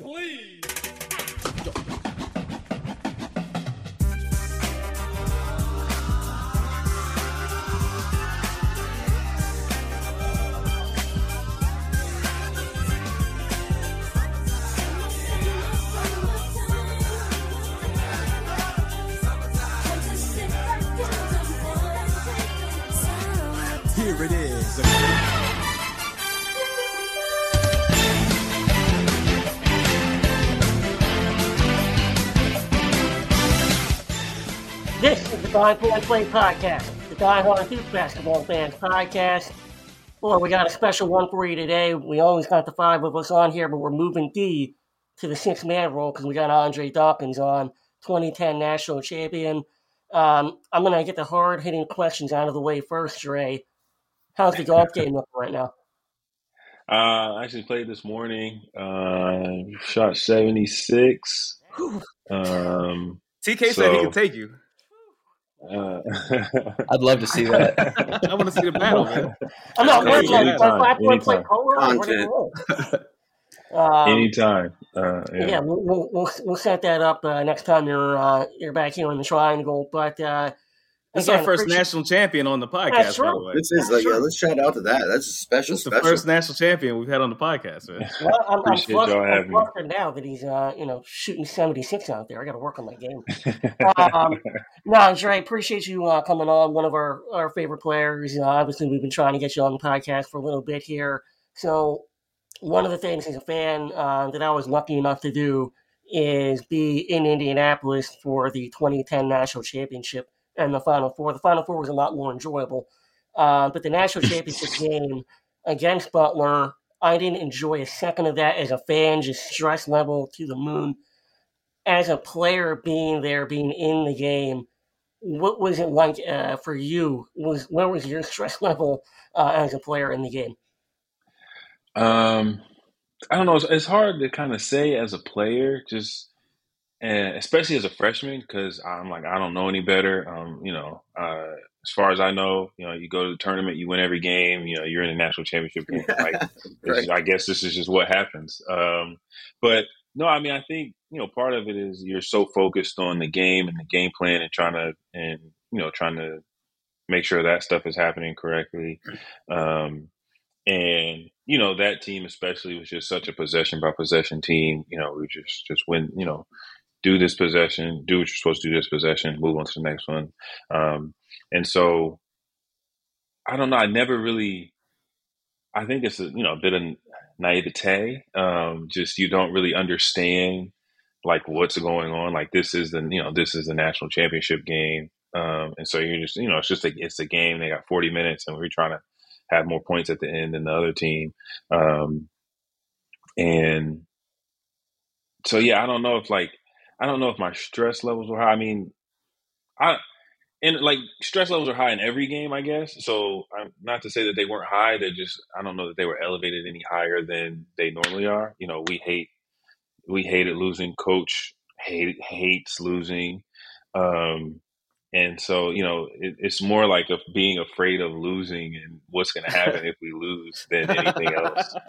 please. Die Play Play Podcast, the Die Hard Youth Basketball Fans Podcast. Boy, we got a special one for you today. We always got the five of us on here, but we're moving D to the six man role because we got Andre Dawkins on, 2010 national champion. Um, I'm going to get the hard hitting questions out of the way first, Dre. How's the golf game looking right now? Uh, I actually played this morning. Uh, shot seventy six. Um, TK said he could take you. Uh, I'd love to see that. I want to see the battle, man. I'm not Hey, working on it. anytime, Five anytime. polo. or what do you want? Um, anytime. Uh, yeah, yeah. we'll, we'll, we'll, we'll set that up uh, next time you're uh, you're back here in the triangle. But That's again, our first appreciate- national champion on the podcast, That's by true. the way. This is like, yeah, let's shout out to that. That's a special, This is the special. first national champion we've had on the podcast, man. Well, I'm, I'm Appreciate flustered, y'all I'm flustered now that he's uh, you know shooting 76 out there. I got to work on my game. um, no, Andre, appreciate you uh, coming on. One of our, our favorite players. Uh, obviously, we've been trying to get you on the podcast for a little bit here. So, one of the things as a fan uh, that I was lucky enough to do is be in Indianapolis for the 2010 national championship and the Final Four. The Final Four was a lot more enjoyable, uh, but the national championship game against Butler, I didn't enjoy a second of that as a fan. Just stress level to the moon. As a player, being there, being in the game, what was it like uh, for you? Was where was your stress level uh, as a player in the game? Um, I don't know. It's, it's hard to kind of say as a player, just and especially as a freshman, because I'm like I don't know any better. Um, you know, uh, as far as I know, you know, you go to the tournament, you win every game. You know, you're in a national championship game. Like, is- I guess this is just what happens. Um, but no, I mean, I think you know, part of it is you're so focused on the game and the game plan and trying to and you know trying to make sure that stuff is happening correctly. Um, and you know that team especially was just such a possession by possession team. You know, we just just win. You know, do this possession, do what you're supposed to do this possession, move on to the next one. Um, and so I don't know. I never really. I think it's a you know a bit of naivete. Um, just you don't really understand like what's going on. Like this is the you know this is the national championship game, um, and so you're just you know it's just a, it's a game. They got 40 minutes, and we're trying to have more points at the end than the other team. Um, and so yeah, I don't know if like I don't know if my stress levels were high. I mean, I and like stress levels are high in every game, I guess. So I'm not to say that they weren't high. They're just I don't know that they were elevated any higher than they normally are. You know, we hate we hated losing. Coach hate hates losing. Um, and so, you know, it, it's more like of being afraid of losing and what's going to happen if we lose than anything else.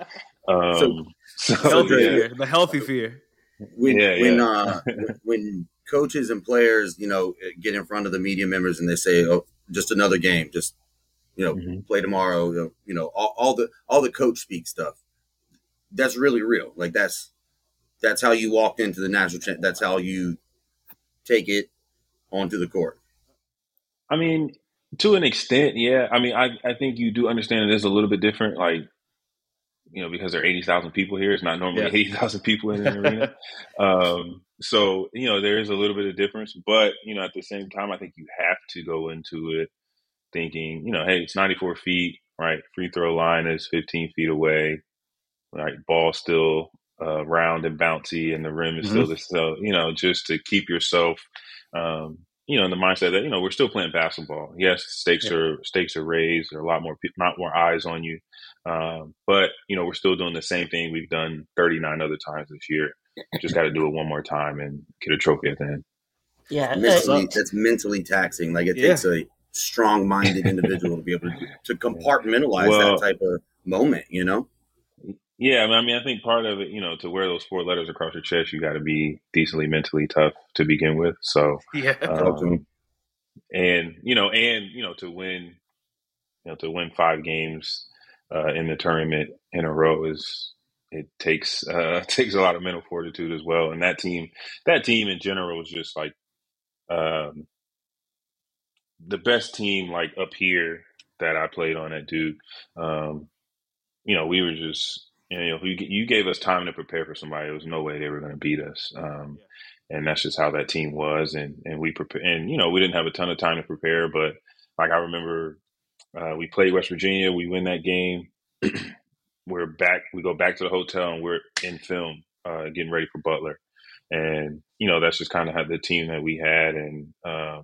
Um, so, healthy yeah. fear, the healthy fear. When Yeah, when yeah. uh when- coaches and players you know get in front of the media members and they say oh just another game just you know Mhm. play tomorrow you know, you know all, all the all the coach speak stuff that's really real like that's that's how you walked into the national cha- that's how you take it onto the court I mean, to an extent, yeah. I mean, I, I think you do understand it is a little bit different, like, you know, because there are 80,000 people here. It's not normally Yeah. 80,000 people in an arena. Um, so, you know, there is a little bit of difference. But, you know, at the same time, I think you have to go into it thinking, you know, hey, it's 94 feet, right? Free throw line is 15 feet away, right? Ball still uh, round and bouncy, and the rim is still the so, you know, just to keep yourself um, you know, in the mindset that you know we're still playing basketball. Yes, stakes are stakes are raised. There are a lot more people, not more eyes on you. Um, but you know, we're still doing the same thing we've done 39 other times this year. Just got to do it one more time and get a trophy at the end. Yeah, mentally, that's mentally taxing like it Yeah. takes a strong-minded individual to be able to, to compartmentalize Well- that type of moment you know Yeah, I mean, I mean, I think part of it, you know, to wear those four letters across your chest, you got to be decently mentally tough to begin with. So, Yeah. um, and you know, and you know, to win, you know, to win five games uh, in the tournament in a row is it takes uh, takes a lot of mental fortitude as well. And that team, that team in general was just like um, the best team, like up here that I played on at Duke. Um, you know, we were just you know, you, you gave us time to prepare for somebody. There was no way they were going to beat us. Um, and that's just how that team was. And and we prepare, and you know, we didn't have a ton of time to prepare, but like I remember, uh, we played West Virginia. We win that game. we're back. We go back to the hotel and we're in film, uh, getting ready for Butler. And you know, that's just kind of how the team that we had. And um,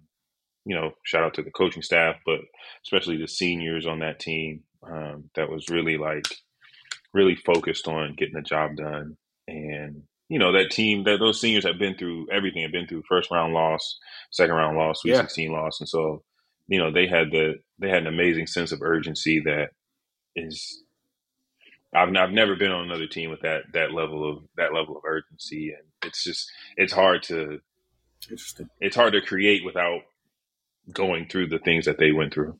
you know, shout out to the coaching staff, but especially the seniors on that team. Um, that was really like really focused on getting the job done. And you know that team, that those seniors have been through everything. Have been through first round loss, second round loss, Sweet Yeah. Sixteen loss, and so you know they had the they had an amazing sense of urgency that is. I've I've never been on another team with that that level of that level of urgency, and it's just it's hard to Interesting. it's hard to create without going through the things that they went through.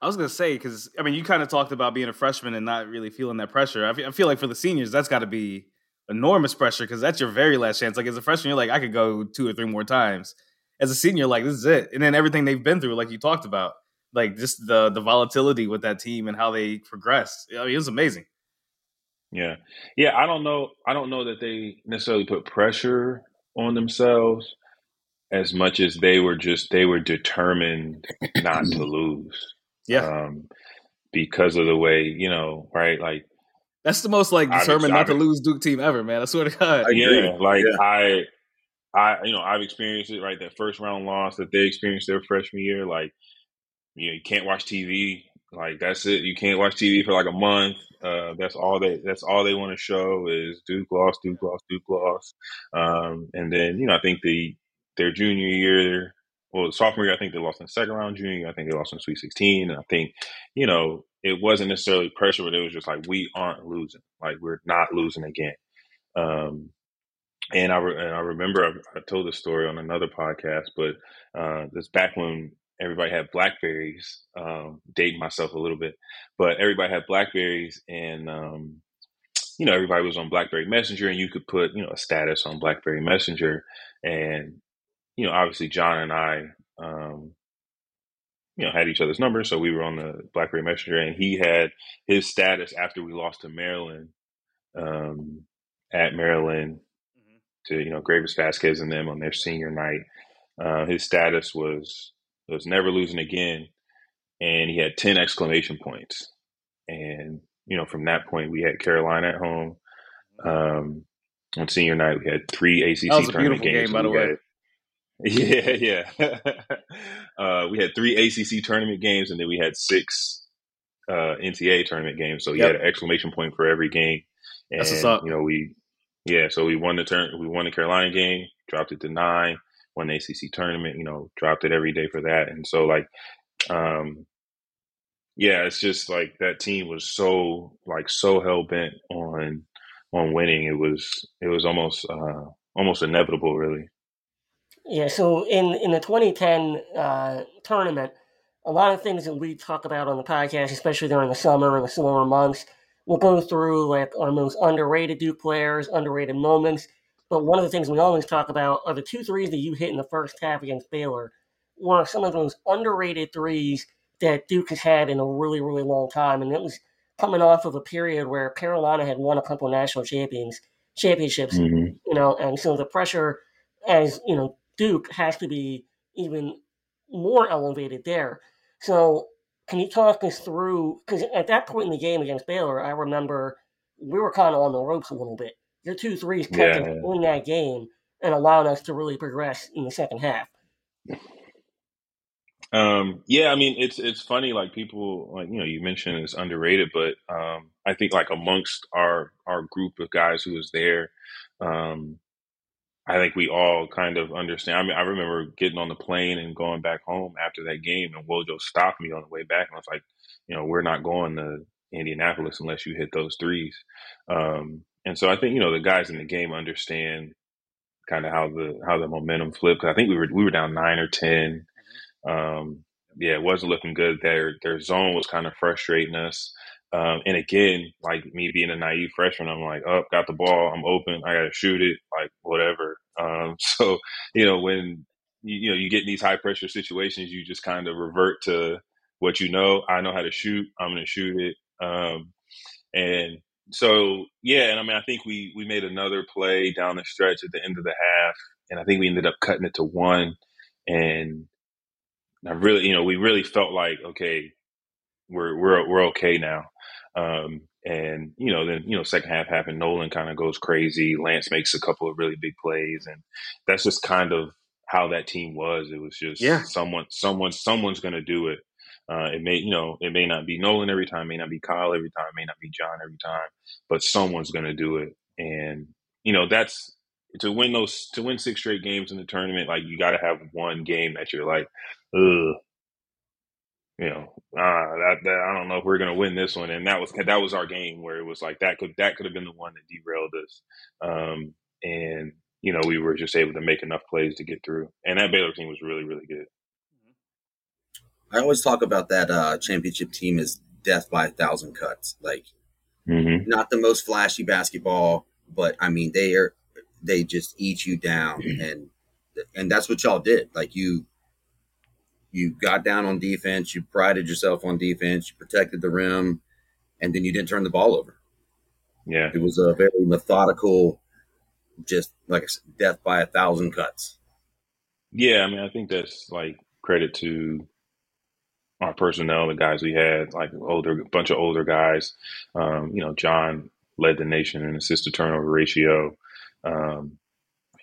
I was gonna say because I mean, you kind of talked about being a freshman and not really feeling that pressure. I fe- I feel like for the seniors, that's got to be enormous pressure because that's your very last chance. Like as a freshman, you're like, I could go two or three more times. As a senior, like this is it, and then everything they've been through, like you talked about, like just the the volatility with that team and how they progressed. I mean, it was amazing. Yeah. Yeah, I don't know I don't know that they necessarily put pressure on themselves as much as they were just they were determined not to lose. Yeah, Um because of the way, you know, right? Like that's the most like I've- determined not to I've- lose Duke team ever, man. I swear to God. I agree. yeah, like Yeah. I I you know, I've experienced it, right? That first round loss that they experienced their freshman year, like you know, you can't watch TV. Like that's it. You can't watch TV for like a month. Uh, that's all they. That's all they want to show is Duke lost, Duke lost, Duke lost. Um, and then you know, I think the their junior year, well, sophomore year, I think they lost in the second round. Junior, year, I think they lost in Sweet Sixteen. And I think you know, it wasn't necessarily pressure, but it was just like we aren't losing. Like we're not losing again. Um, and I, re- and I remember I, I told this story on another podcast, but uh, this back when everybody had Blackberries, um, dating myself a little bit, but everybody had Blackberries, and um, you know everybody was on BlackBerry Messenger, and you could put you know a status on BlackBerry Messenger, and you know obviously John and I. Um, you know, had each other's numbers, so we were on the BlackBerry Messenger, and he had his status after we lost to Maryland, um, at Maryland to you know Greivis Vasquez and them on their senior night. Uh, his status was was never losing again, and he had ten exclamation points. And you know from that point, we had Carolina at home. Um, on senior night, we had three ACC That was a tournament beautiful games. game, by the way. had- yeah, yeah. uh, we had three ACC tournament games, and then we had six uh, NCAA tournament games. So he Yep. had an exclamation point for every game. And That's what's up. you know we, yeah. So we won the turn. We won the Carolina game, dropped it to nine. Won the ACC tournament. You know, dropped it every day for that. And so like, um, yeah, it's just like that team was so like so hell bent on on winning. It was it was almost uh, almost inevitable, really. Yeah, so in, in the 2010 uh, tournament, a lot of things that we talk about on the podcast, especially during the summer and the slower months, we'll go through like our most underrated Duke players, underrated moments. But one of the things we always talk about are the two threes that you hit in the first half against Baylor were some of those underrated threes that Duke has had in a really, really long time. And it was coming off of a period where Carolina had won a couple national champions championships Mm-hmm. you know, and so the pressure as, you know, Duke has to be even more elevated there. So can you talk us through, because at that point in the game against Baylor, I remember we were kind of on the ropes a little bit. Your two threes kept Yeah. us in that game and allowed us to really progress in the second half. Um, yeah, I mean it's it's funny like people like you know you mentioned it's underrated, but um, I think like amongst our our group of guys who was there, um, I think we all kind of understand. I mean, I remember getting on the plane and going back home after that game, and Wojo stopped me on the way back, and I was like, you know, we're not going to Indianapolis unless you hit those threes. Um, and so I think you know the guys in the game understand kind of how the how the momentum flipped. I think we were we were down nine or ten. Um, yeah, it wasn't looking good. Their their zone was kind of frustrating us. Um, and again, like me being a naive freshman, I'm like, oh, got the ball, I'm open, I got to shoot it, like whatever. Um, so you know when you, you know you get in these high pressure situations, you just kind of revert to what you know. I know how to shoot. I'm going to shoot it. Um, and so yeah, and I mean, I think we we made another play down the stretch at the end of the half, and I think we ended up cutting it to one. And I really, you know, we really felt like okay, we're we're we're okay now. Um, and you know, then you know, second half happened. Nolan kind of goes crazy. Lance makes a couple of really big plays, and that's just kind of how that team was. It was just Yeah. someone, someone, someone's going to do it. Uh, it may, you know, it may not be Nolan every time, may not be Kyle every time, may not be John every time, but someone's going to do it. And you know, that's to win those to win six straight games in the tournament. Like you got to have one game that you're like, ugh, that, that I don't know if we're going to win this one. And that was that was our game where it was like that could that could have been the one that derailed us. Um, and you know, we were just able to make enough plays to get through. And that Baylor team was really really good. I always talk about that uh, championship team as death by a thousand cuts. Like Mm-hmm. not the most flashy basketball, but I mean they are they just eat you down and and that's what y'all did. Like you you got down on defense, you prided yourself on defense, you protected the rim, and then you didn't turn the ball over. Yeah. It was a very methodical, just like I said, death by a thousand cuts. Yeah, I mean, I think that's like credit to our personnel, the guys we had, like older, bunch of older guys. Um, you know, John led the nation in assist to turnover ratio, um,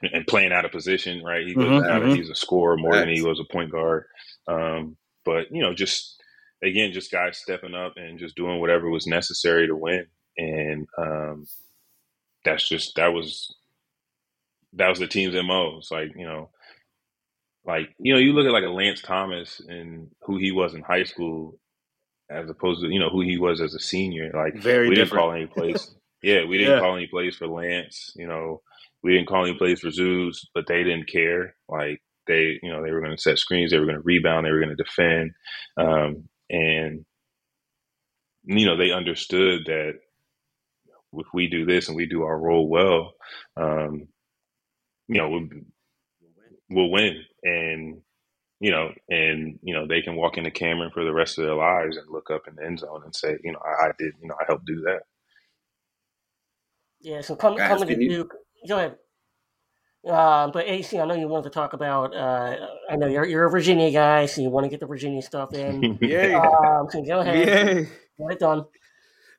and, and playing out of position. Right, he was Mhm, out of, mhm. he's a scorer more than he was a point guard. Um, but you know, just again, just guys stepping up and just doing whatever was necessary to win, and um, that's just that was that was the team's mo. It's like you know, like you know, you look at like a Lance Thomas and who he was in high school, as opposed to you know who he was as a senior. Like Very we different. didn't call any plays. yeah, we didn't Yeah. call any plays for Lance. You know, we didn't call any plays for Zeus, but they didn't care. Like they, you know, they were going to set screens, they were going to rebound, they were going to defend, um, and you know they understood that if we do this and we do our role well, um, you know, we'll, we'll win. And, you know, and, you know, they can walk into Cameron for the rest of their lives and look up in the end zone and say, you know, I, I did, you know, I helped do that. Yeah, so come, Guys, coming to you- Duke. Go ahead. Uh, but AC, I know you wanted to talk about. Uh, I know you're you're a Virginia guy, so you want to get the Virginia stuff in. yeah. Um, so go ahead, Yay. get it done.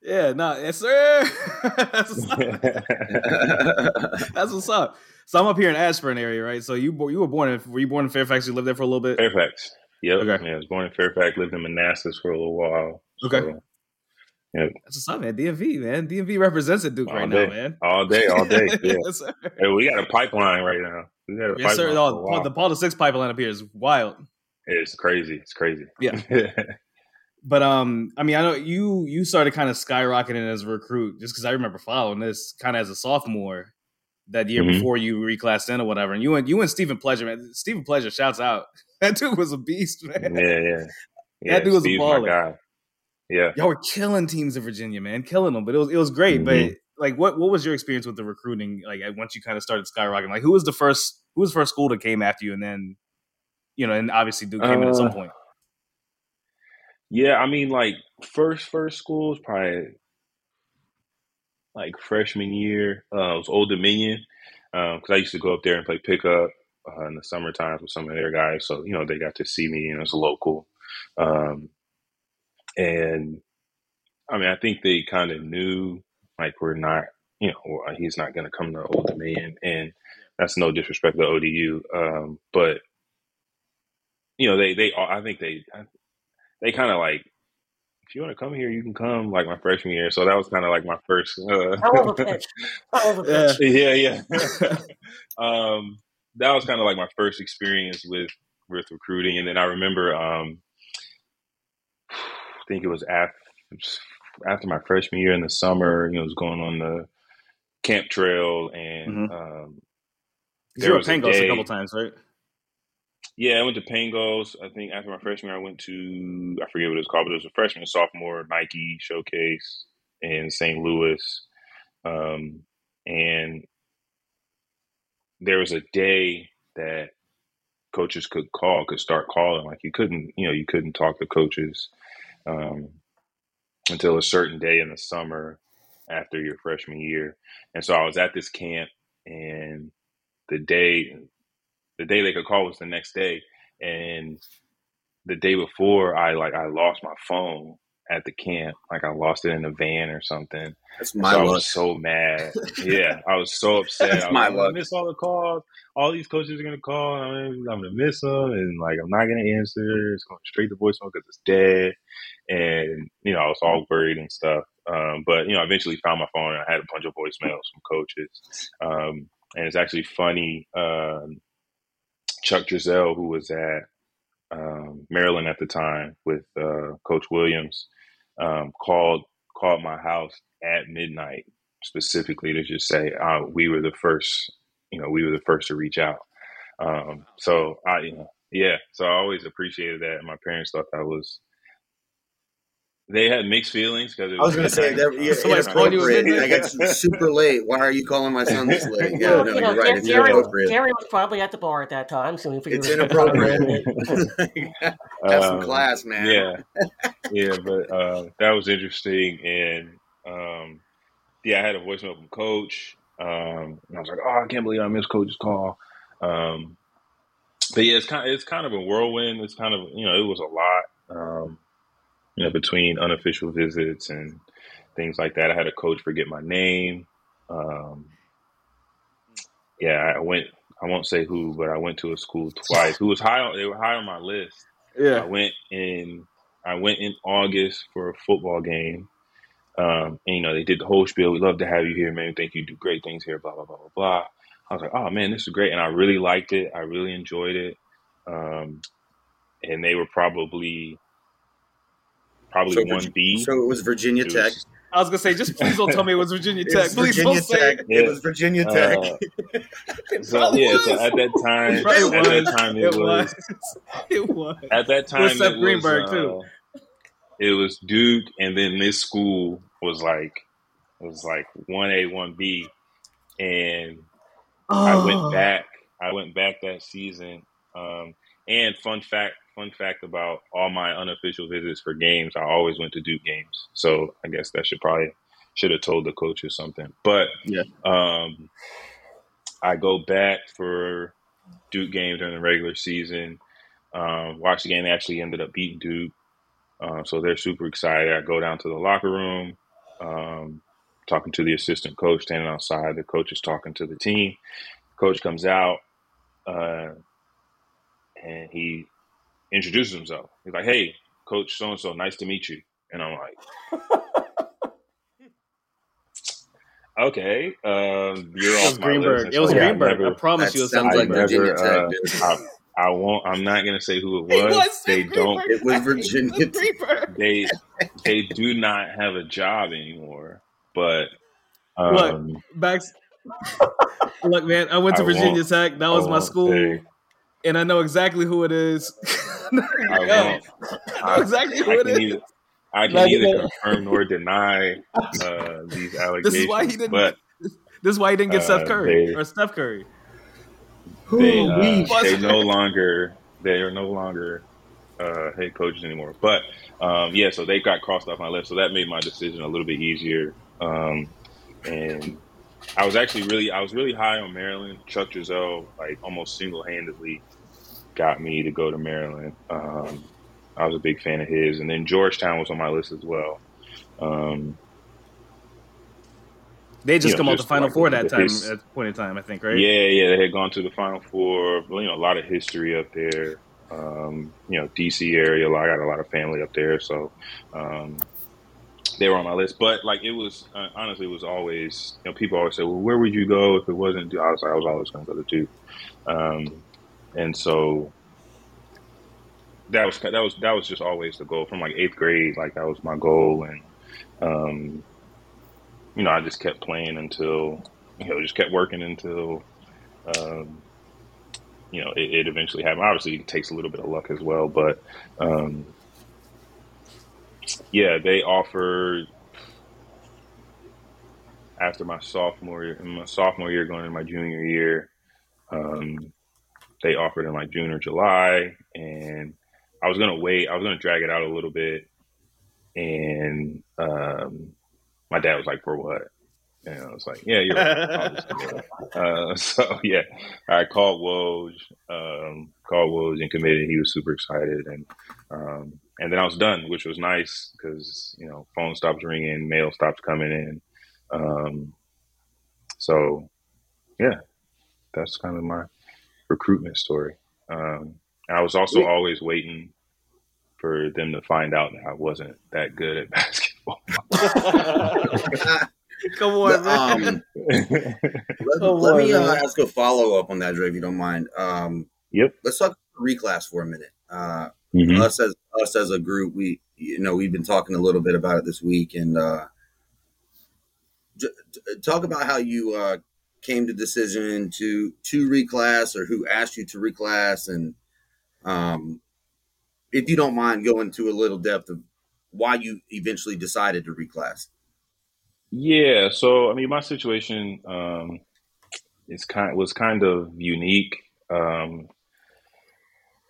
Yeah, no, yes, sir. That's what's up. That's what's up. So I'm up here in Ashburn area, right? So you you were born in were you born in Fairfax? You lived there for a little bit. Fairfax. Yep. Okay. Yeah, I was born in Fairfax, lived in Manassas for a little while. Okay. So, That's what's up, man. DMV, man. DMV represents at Duke All right day. now, man. all day, all day. Yeah. yes, sir. Hey, we got a pipeline right now. We got a Yes, sir. pipeline. A while. the Paul the Six pipeline up here is wild. It's crazy. It's crazy. Yeah. But um, I mean, I know you you started kind of skyrocketing as a recruit just because I remember following this kind of as a sophomore that year Mhm. before you reclassed in or whatever. And you and you and Stephen Pleasure, man. Stephen Pleasure shouts out. That dude was a beast, man. yeah, yeah. yeah That dude was a Steve's baller. Yeah. Y'all were killing teams in Virginia, man, killing them. But it was it was great. Mhm. But like, what what was your experience with the recruiting? Like, once you kind of started skyrocketing, like, who was the first who was the first school that came after you, and then you know, and obviously Duke came in at some Uh, point. Yeah, I mean, like first first school was probably like freshman year. Uh, it was Old Dominion because I used to go up there and play pickup uh, in the summer times with some of their guys. So you know they got to see me and it was local. Um, and I mean, I think they kind of knew like we're not, you know, he's not going to come to Old Dominion, and that's no disrespect to ODU, um, but you know they they I think they they kind of like if you want to come here, you can come. Like my freshman year, so that was kind of like my first. Uh, How was the pitch? How was the pitch? yeah, yeah. um, that was kind of like my first experience with with recruiting, and then I remember, um, I think it was after after my freshman year in the summer. You know, was going on the camp trail, and Mhm. um, You There were was at a Pangos a, couple times, right? yeah, I went to Pangos. I think after my freshman year, I went to I forget what it's called, but it was a freshman sophomore Nike showcase in St. Louis, um, and there was a day that coaches could call, could start calling. Like you couldn't, you know, you couldn't talk to coaches um, until a certain day in the summer after your freshman year. And so I was at this camp, and the day, the day they could call was the next day, and the day before, I like I lost my phone at the camp. Like I lost it in a van or something. That's my so I was so mad. Yeah, I was so upset. That's I my like, luck. gonna miss all the calls. All these coaches are gonna call. And I'm, I'm gonna miss them, and like I'm not gonna answer. It's going straight to voicemail because it's dead. And you know, I was all worried and stuff. Um, but you know, I eventually found my phone. and I had a bunch of voicemails from coaches. Um, and it's actually funny. Um, Chuck Driesell, who was at um, Maryland at the time with uh, Coach Williams, um, called called my house at midnight specifically to just say uh, we were the first. You know, we were the first to reach out. Um, so I, you know, yeah. So I always appreciated that. My parents thought that was. They had mixed feelings because I was going to say that yeah, Somebody's calling you at inappropriate. midnight. I got super late. Why are you calling my son this late? Yeah, Well, no, you know, you're right. It's Gary, inappropriate. Gary was probably at the bar at that time, so we figured It's it was inappropriate. Have some Um, class, man. Yeah, yeah, but uh, that was interesting, and um, yeah, I had a voicemail from Coach, um, and I was like, "Oh, I can't believe I missed Coach's call." Um, but yeah, it's kind of, it's kind of a whirlwind. It's kind of you know, it was a lot, um, you know, between unofficial visits and things like that. I had a coach forget my name. Um, yeah, I went. I won't say who, but I went to a school twice. Who was high? On, they were high on my list. Yeah, I went in I went in August for a football game. Um, and you know, they did the whole spiel. We'd love to have you here, man. We think you do great things here, blah, blah, blah, blah, blah. I was like, oh man, this is great. And I really liked it. I really enjoyed it. Um, and they were probably probably So, one B. So it was Virginia It Tech. was- I was gonna say, just please don't tell me it was Virginia It Tech. was Please Virginia don't say Tech. it. It Yeah. was Virginia Tech. uh, It so probably yeah, so was. at that time, It at that was. time it, It was, was. It was. at that time Seth it was, Greenberg, too. uh, it was Duke, and then this school was like it was like one A, one B, and I Oh. went back. I went back that season. Um, and fun fact, fun fact about all my unofficial visits for games, I always went to Duke games. So I guess that should probably should have told the coaches something. But Yeah. um, I go back for Duke games during the regular season. Um, watch the game. They actually ended up beating Duke, um, so they're super excited. I go down to the locker room. Um, talking to the assistant coach standing outside. The coach is talking to the team. Coach comes out uh, and he introduces himself. He's like, "Hey, Coach so and so, nice to meet you." And I'm like, "Okay, um, you're It was off my Greenberg. list." It was And so I Greenberg. never- I promise That you, it was sounds something like I Greenberg. Virginia Tech, uh. I, I won't. I'm not gonna say who it It was. was they Seth don't. It was Virginia It was They they do not have a job anymore. But Look, um, Max. Look, man, I went to I Virginia Tech. That I was my school, say. And I know exactly who it is. I Yo. I know exactly who I it can either I can neither uh, confirm nor deny uh, these allegations. This is why he didn't. But this is why he didn't get uh, Steph Curry they- or Steph Curry. they uh, they no longer they are no longer uh, head coaches anymore. But um, yeah, so they got crossed off my list, so that made my decision a little bit easier. Um, and I was actually really I was really high on Maryland. Chuck Driesell like almost single handedly got me to go to Maryland. Um, I was a big fan of his, and then Georgetown was on my list as well. Um, They just you know, come out the Final like Four that time his- at point in time, I think, right? Yeah, yeah, they had gone to the Final Four. You know, a lot of history up there. Um, you know, DC area. I got a lot of family up there, so um, they were on my list. But like, it was uh, honestly, it was always. You know, people always say, "Well, where would you go if it wasn't?" Duke?" I was like, I was always going to go to Duke, um, and so that was that was that was just always the goal from like eighth grade. Like that was my goal, and um, you know, I just kept playing until you know, just kept working until um, you know it, it, eventually happened. Obviously, it takes a little bit of luck as well, but um, yeah, they offered after my sophomore year, my sophomore year going into my junior year. Um, they offered in like June or July, and I was gonna wait. I was gonna drag it out a little bit, and um, my dad was like, "For what?" And I was like, "Yeah, you're right." uh, so yeah, I called Woj, um, called Woj, and committed. He was super excited, and um, and then I was done, which was nice because you know phone stops ringing, mail stops coming in. Um, so yeah, that's kind of my recruitment story. Um, I was also yeah. always waiting for them to find out that I wasn't that good at basketball. Come on, man. Um, let, Come let on, me uh, ask a follow up on that, Dre, if you don't mind. Um, yep. Let's talk reclass for a minute. Uh, mm-hmm. Us as us as a group, we you know we've been talking a little bit about it this week, and uh, j- talk about how you uh, came to decision to to reclass, or who asked you to reclass, and um, if you don't mind, going into a little depth of why you eventually decided to reclass. Yeah, so I mean, my situation um, is kind was kind of unique. Um,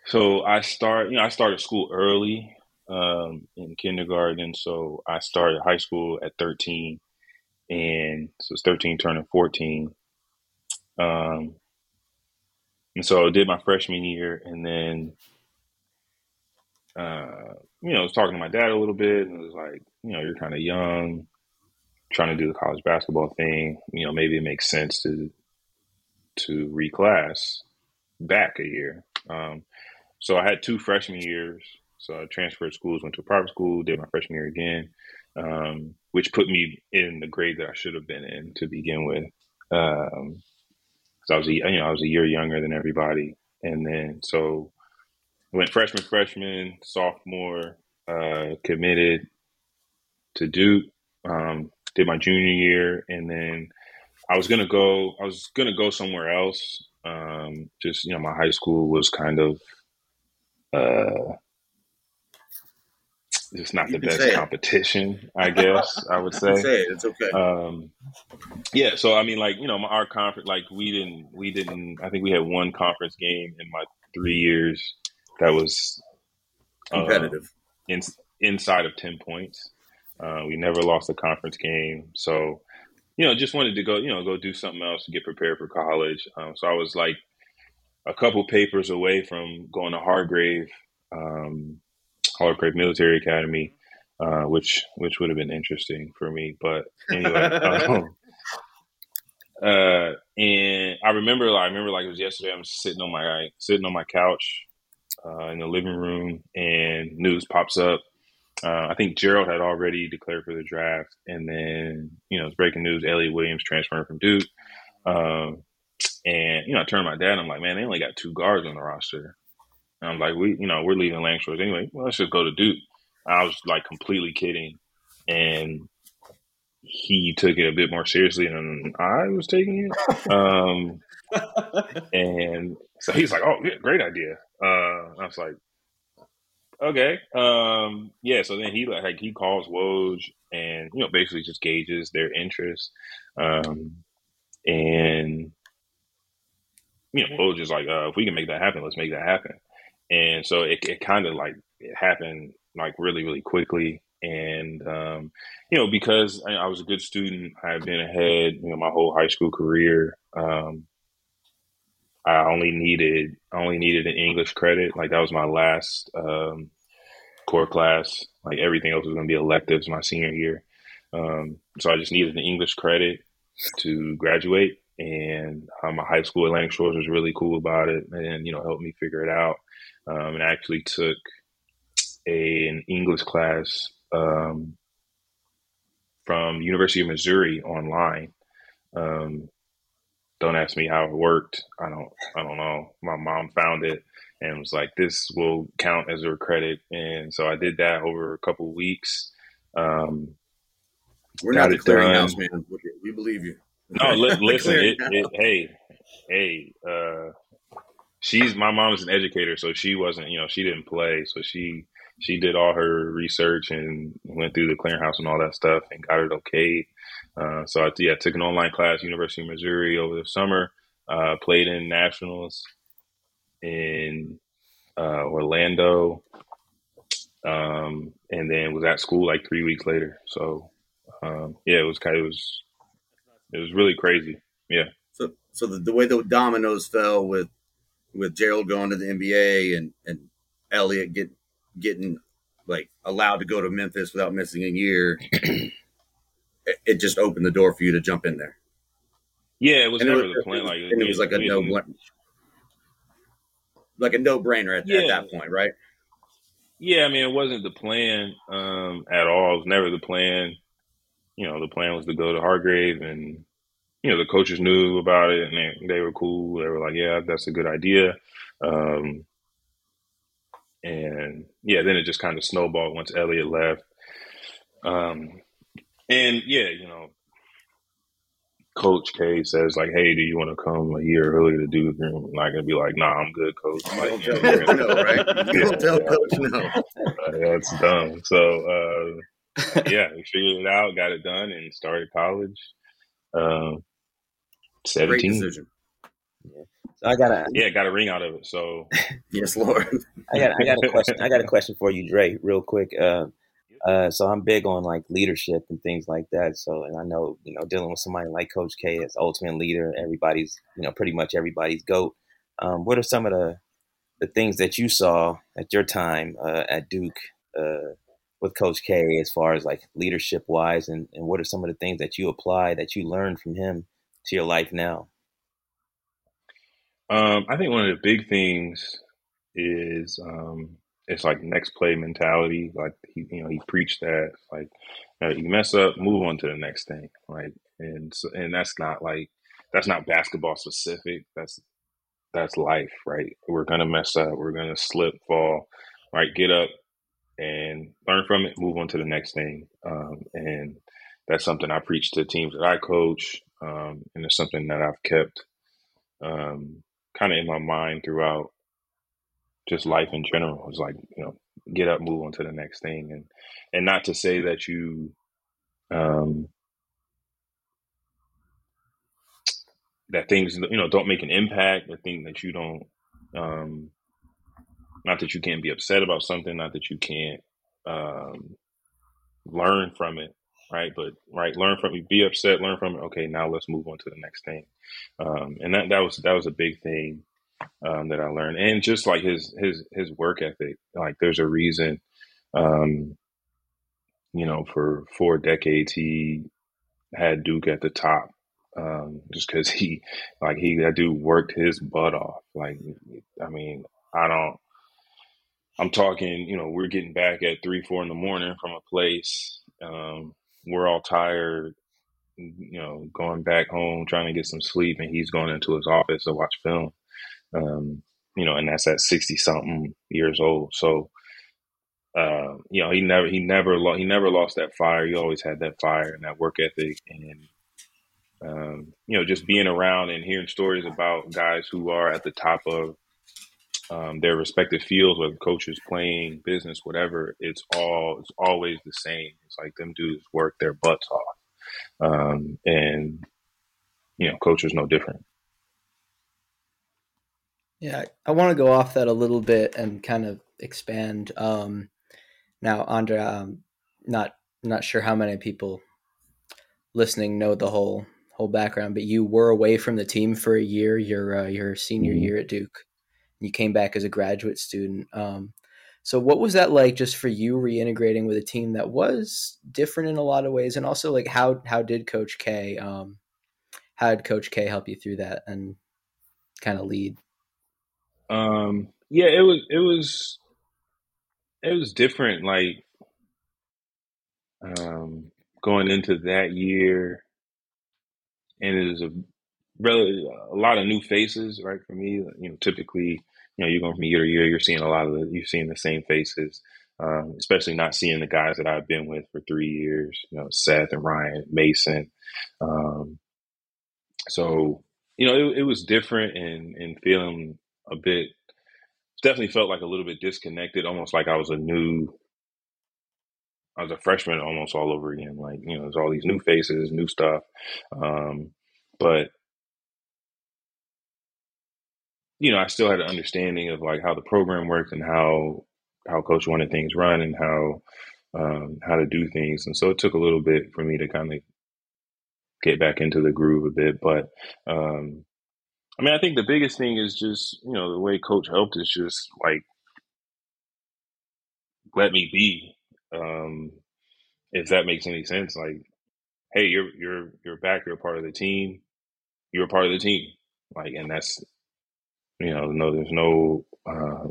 so I start, you know, I started school early um, in kindergarten. So I started high school at 13, and so it's 13 turning 14. Um, and so I did my freshman year, and then, uh, you know, I was talking to my dad a little bit, and it was like, you know, you're kind of young, trying to do the college basketball thing. You know, maybe it makes sense to to reclass back a year. Um, so I had two freshman years. So I transferred schools, went to a private school, did my freshman year again, um, which put me in the grade that I should have been in to begin with. Um, because I was a you know I was a year younger than everybody, and then so went freshman, freshman, sophomore, uh, committed to Duke, um, did my junior year, and then I was gonna go. I was gonna go somewhere else. Um, just you know, my high school was kind of uh, it's not you the best competition, I guess I would say. say it. It's okay. Um, yeah, so I mean, like you know, my, our conference, like we didn't, we didn't. I think we had one conference game in my three years that was uh, competitive, in, inside of ten points. Uh, we never lost a conference game, so you know, just wanted to go, you know, go do something else to get prepared for college. Um, so I was like a couple papers away from going to Hargrave. Um, Hargrave Military Academy, uh, which which would have been interesting for me. But anyway, um, uh, and I remember, I remember like it was yesterday. I'm sitting on my sitting on my couch uh, in the living room, and news pops up. Uh, I think Gerald had already declared for the draft, and then you know it's breaking news: Elliot Williams transferring from Duke. Um, and you know, I turned to my dad. and I'm like, man, they only got two guards on the roster. And I'm like, we, you know, we're leaving Atlantic Shores anyway. Well, let's just go to Duke. I was like completely kidding, and he took it a bit more seriously than I was taking it. Um, and so he's like, "Oh, yeah, great idea." Uh, I was like, "Okay, um, yeah." So then he like he calls Woj and you know basically just gauges their interest, um, and you know Woj just like, uh, "If we can make that happen, let's make that happen." and so it, it kind of like it happened like really really quickly. And um, you know because I, I, was a good student i had been ahead you know my whole high school career um, i only needed I only needed an english credit. Like that was my last um, core class. Like everything else was going to be electives my senior year. Um, so i just needed an english credit to graduate and um, my high school atlantic shores was really cool about it and you know helped me figure it out um, and I actually took a, an English class um, from University of Missouri online. Um, don't ask me how it worked. I don't. I don't know. My mom found it and was like, "This will count as a credit." And so I did that over a couple weeks. Um, We're not the clearinghouse, man. We- We believe you. No, li- listen. It, it, hey, hey. Uh, she's my mom is an educator, so she wasn't. You know, she didn't play, so she she did all her research and went through the clearinghouse and all that stuff and got it okay. Uh, so I yeah took an online class, University of Missouri, over the summer. Uh, played in nationals in uh, Orlando, um, and then was at school like three weeks later. So um, yeah, it was kind. Of, it was it was really crazy. Yeah. So, so the, the way the dominoes fell with with Gerald going to the NBA and and Elliot get getting like allowed to go to Memphis without missing a year, it, it just opened the door for you to jump in there. Yeah, it was And it never was, the plan. Like and it was like a no like a no brainer at, at that point, right? Yeah, I mean, it wasn't the plan um, at all. It was never the plan. You know, the plan was to go to Hargrave, and you know, the coaches knew about it, and they, they were cool. They were like, "Yeah, that's a good idea." Um, and yeah, then it just kind of snowballed once Elliot left. Um, and yeah, you know, Coach K says like, "Hey, do you want to come a year early to do?" The room? I'm not gonna be like, "Nah, I'm good, Coach." Like, Don't you tell know, coach no, right? Don't tell Yeah. coach no. That's dumb. So uh, yeah, we figured it out, got it done, and started college. Um, Great Seventeen. decision. So I got a, Yeah, got a ring out of it. So Yes, Lord. I got, I got a question. I got a question for you, Dre, real quick. Uh, uh, so I'm big on like leadership and things like that. So, and I know, you know, dealing with somebody like Coach K as ultimate leader, everybody's, you know, pretty much everybody's goat. Um, what are some of the the things that you saw at your time uh, at Duke uh, with Coach K as far as like leadership wise, and, and what are some of the things that you apply that you learned from him to your life now? um, I think one of the big things is um, it's like next play mentality. Like he, you know, he preached that like you, know, you mess up, move on to the next thing. Like and so, and that's not like that's not basketball specific. That's that's life, right? We're gonna mess up. We're gonna slip, fall, right? Get up and learn from it. Move on to the next thing. Um, and that's something I preach to teams that I coach, um, and it's something that I've kept um, kind of in my mind throughout just life in general. It's like you know, get up, move on to the next thing, and and not to say that you. Um, that things you know don't make an impact or think that you don't um not that you can't be upset about something not that you can't um learn from it right but right learn from it be upset learn from it okay now let's move on to the next thing um and that that was that was a big thing um that i learned and just like his his his work ethic like there's a reason um you know for four decades he had duke at the top um, just because he, like he, that dude worked his butt off. Like, I mean, I don't. I'm talking, you know, we're getting back at three, four in the morning from a place. Um, we're all tired, you know, going back home trying to get some sleep, and he's going into his office to watch film. Um, you know, and that's at sixty something years old. So, uh, you know, he never, he never, lo- he never lost that fire. He always had that fire and that work ethic, and um, you know, just being around and hearing stories about guys who are at the top of um, their respective fields, whether coaches, playing, business, whatever, it's all it's always the same. It's like them dudes work their butts off, um, and you know, coaches no different. Yeah, I want to go off that a little bit and kind of expand. Um, now, Andre, um, not not sure how many people listening know the whole whole background, but you were away from the team for a year. Your uh, your senior Mhm. year at Duke, you came back as a graduate student. Um, so, what was that like, just for you reintegrating with a team that was different in a lot of ways, and also like how how did Coach K um, how did Coach K help you through that and kind of lead? Um, yeah, it was it was it was different. Like um, going into that year, and it was a really a lot of new faces, right? For me, you know, typically, you know, you're going from year to year, you're seeing a lot of the, you're seeing the same faces. um, especially not seeing the guys that I've been with for three years. You know, Seth and Ryan, Mason. Um, so you know, it, it was different and and feeling a bit. Definitely felt like a little bit disconnected, almost like I was a new I was a freshman almost all over again. Like, you know, there's all these new faces, new stuff. Um, but, you know, I still had an understanding of like how the program worked and how, how coach wanted things run and how, um, how to do things. And so it took a little bit for me to kind of get back into the groove a bit. But, um, I mean, I think the biggest thing is just, you know, the way coach helped is just like, let me be um, if that makes any sense, like, hey, you're you're you're back. You're a part of the team. You're a part of the team. Like, and that's you know, no, there's no. Uh,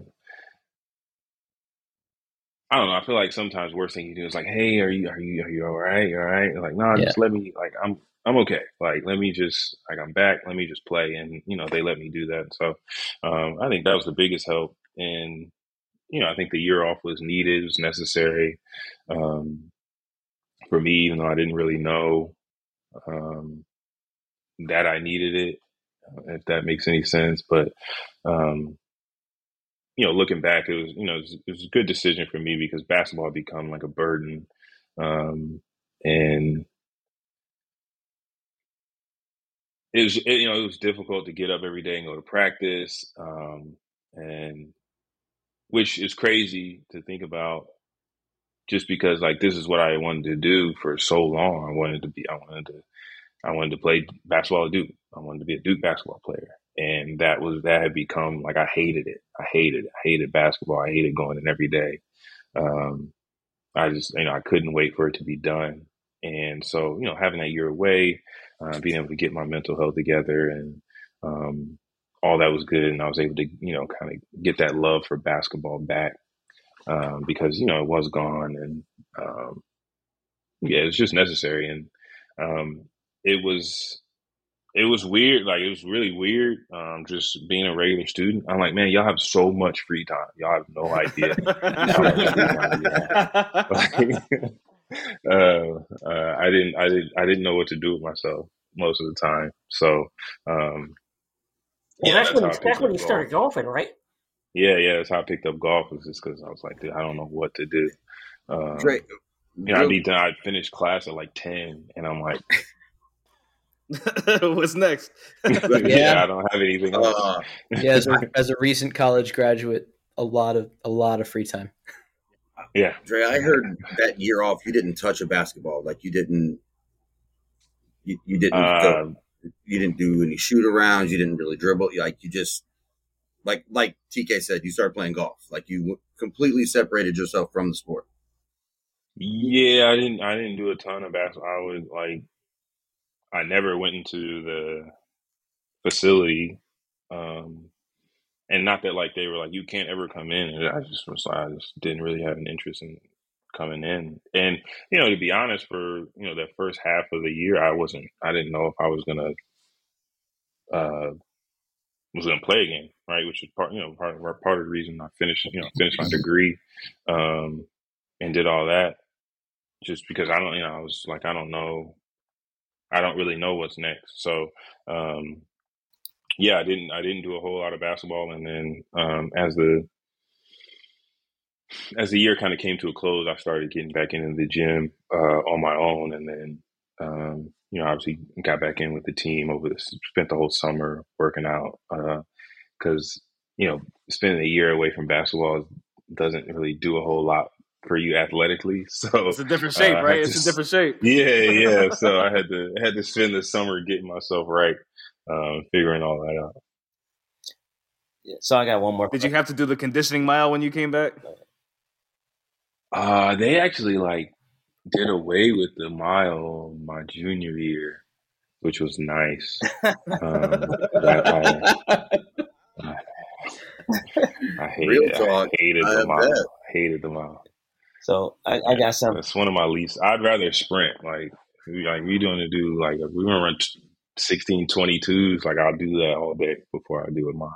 I don't know. I feel like sometimes worst thing you do is like, hey, are you are you are you all right? You all right? You're like, no, nah, yeah. just let me. Like, I'm I'm okay. Like, let me just like I'm back. Let me just play, and you know, they let me do that. So, um, I think that was the biggest help. And you know, I think the year off was needed, it was necessary um, for me, even though I didn't really know um, that I needed it, if that makes any sense. But um, you know, looking back, it was you know it was, it was, a good decision for me because basketball had become like a burden, um, and it was it, you know it was difficult to get up every day and go to practice, um, and which is crazy to think about just because like this is what I wanted to do for so long. I wanted to be I wanted to I wanted to play basketball at Duke. I wanted to be a Duke basketball player. And that was that had become like I hated it. I hated it. I hated basketball. I hated going in every day. Um, I just you know I couldn't wait for it to be done. And so you know having that year away, uh, being able to get my mental health together and um, all that was good, and I was able to, you know, kind of get that love for basketball back um, because you know it was gone, and um, yeah, it's just necessary, and um, it was it was weird. Like it was really weird. Um, just being a regular student, I'm like, man, y'all have so much free time. Y'all have no idea. uh, uh, I didn't, I didn't, I didn't know what to do with myself most of the time. So, um, well, yeah, that's, that's when that's when you golf. started golfing, right? Yeah, yeah, that's how I picked up golf. Was just because I was like, dude, I don't know what to do. Um, Great. You know, I'd be done. I'd finish class at like ten, and I'm like, "What's next?" yeah. yeah. I don't have anything. Else. Uh, yeah, as a, as a recent college graduate, a lot of a lot of free time. Yeah, Dre, I heard that year off, you didn't touch a basketball. Like you didn't, you, you didn't. Uh, go, you didn't do any shoot arounds. You didn't really dribble. Like you just like like TK said, you started playing golf. Like you completely separated yourself from the sport. Yeah, I didn't. I didn't do a ton of basketball. I was like. I never went into the facility, um, and not that like they were like you can't ever come in. And I just was I just didn't really have an interest in coming in. And you know, to be honest, for you know that first half of the year, I wasn't. I didn't know if I was gonna uh was gonna play again, right? Which was part you know part of part of the reason I finished you know finished my degree, um, and did all that, just because I don't you know I was like I don't know, I don't really know what's next. So um, yeah, I didn't I didn't do a whole lot of basketball, and then um, as the as the year kind of came to a close, I started getting back into the gym uh, on my own, and then um, you know obviously got back in with the team over the spent the whole summer working out because uh, you know spending a year away from basketball doesn't really do a whole lot for you athletically. So it's a different shape, uh, right? It's to, a different shape. Yeah, yeah. so I had to had to spend the summer getting myself right, um, figuring all that out. Yeah, so I got one more. Did you have to do the conditioning mile when you came back? Uh, they actually like did away with the mile my junior year, which was nice. um, I, I, I, hated, I hated the mile. I hated the mile. So I, I got some. It's one of my least. I'd rather sprint. Like, like we doing to do like if we to run 16, 22s, like I'll do that all day before I do a mile.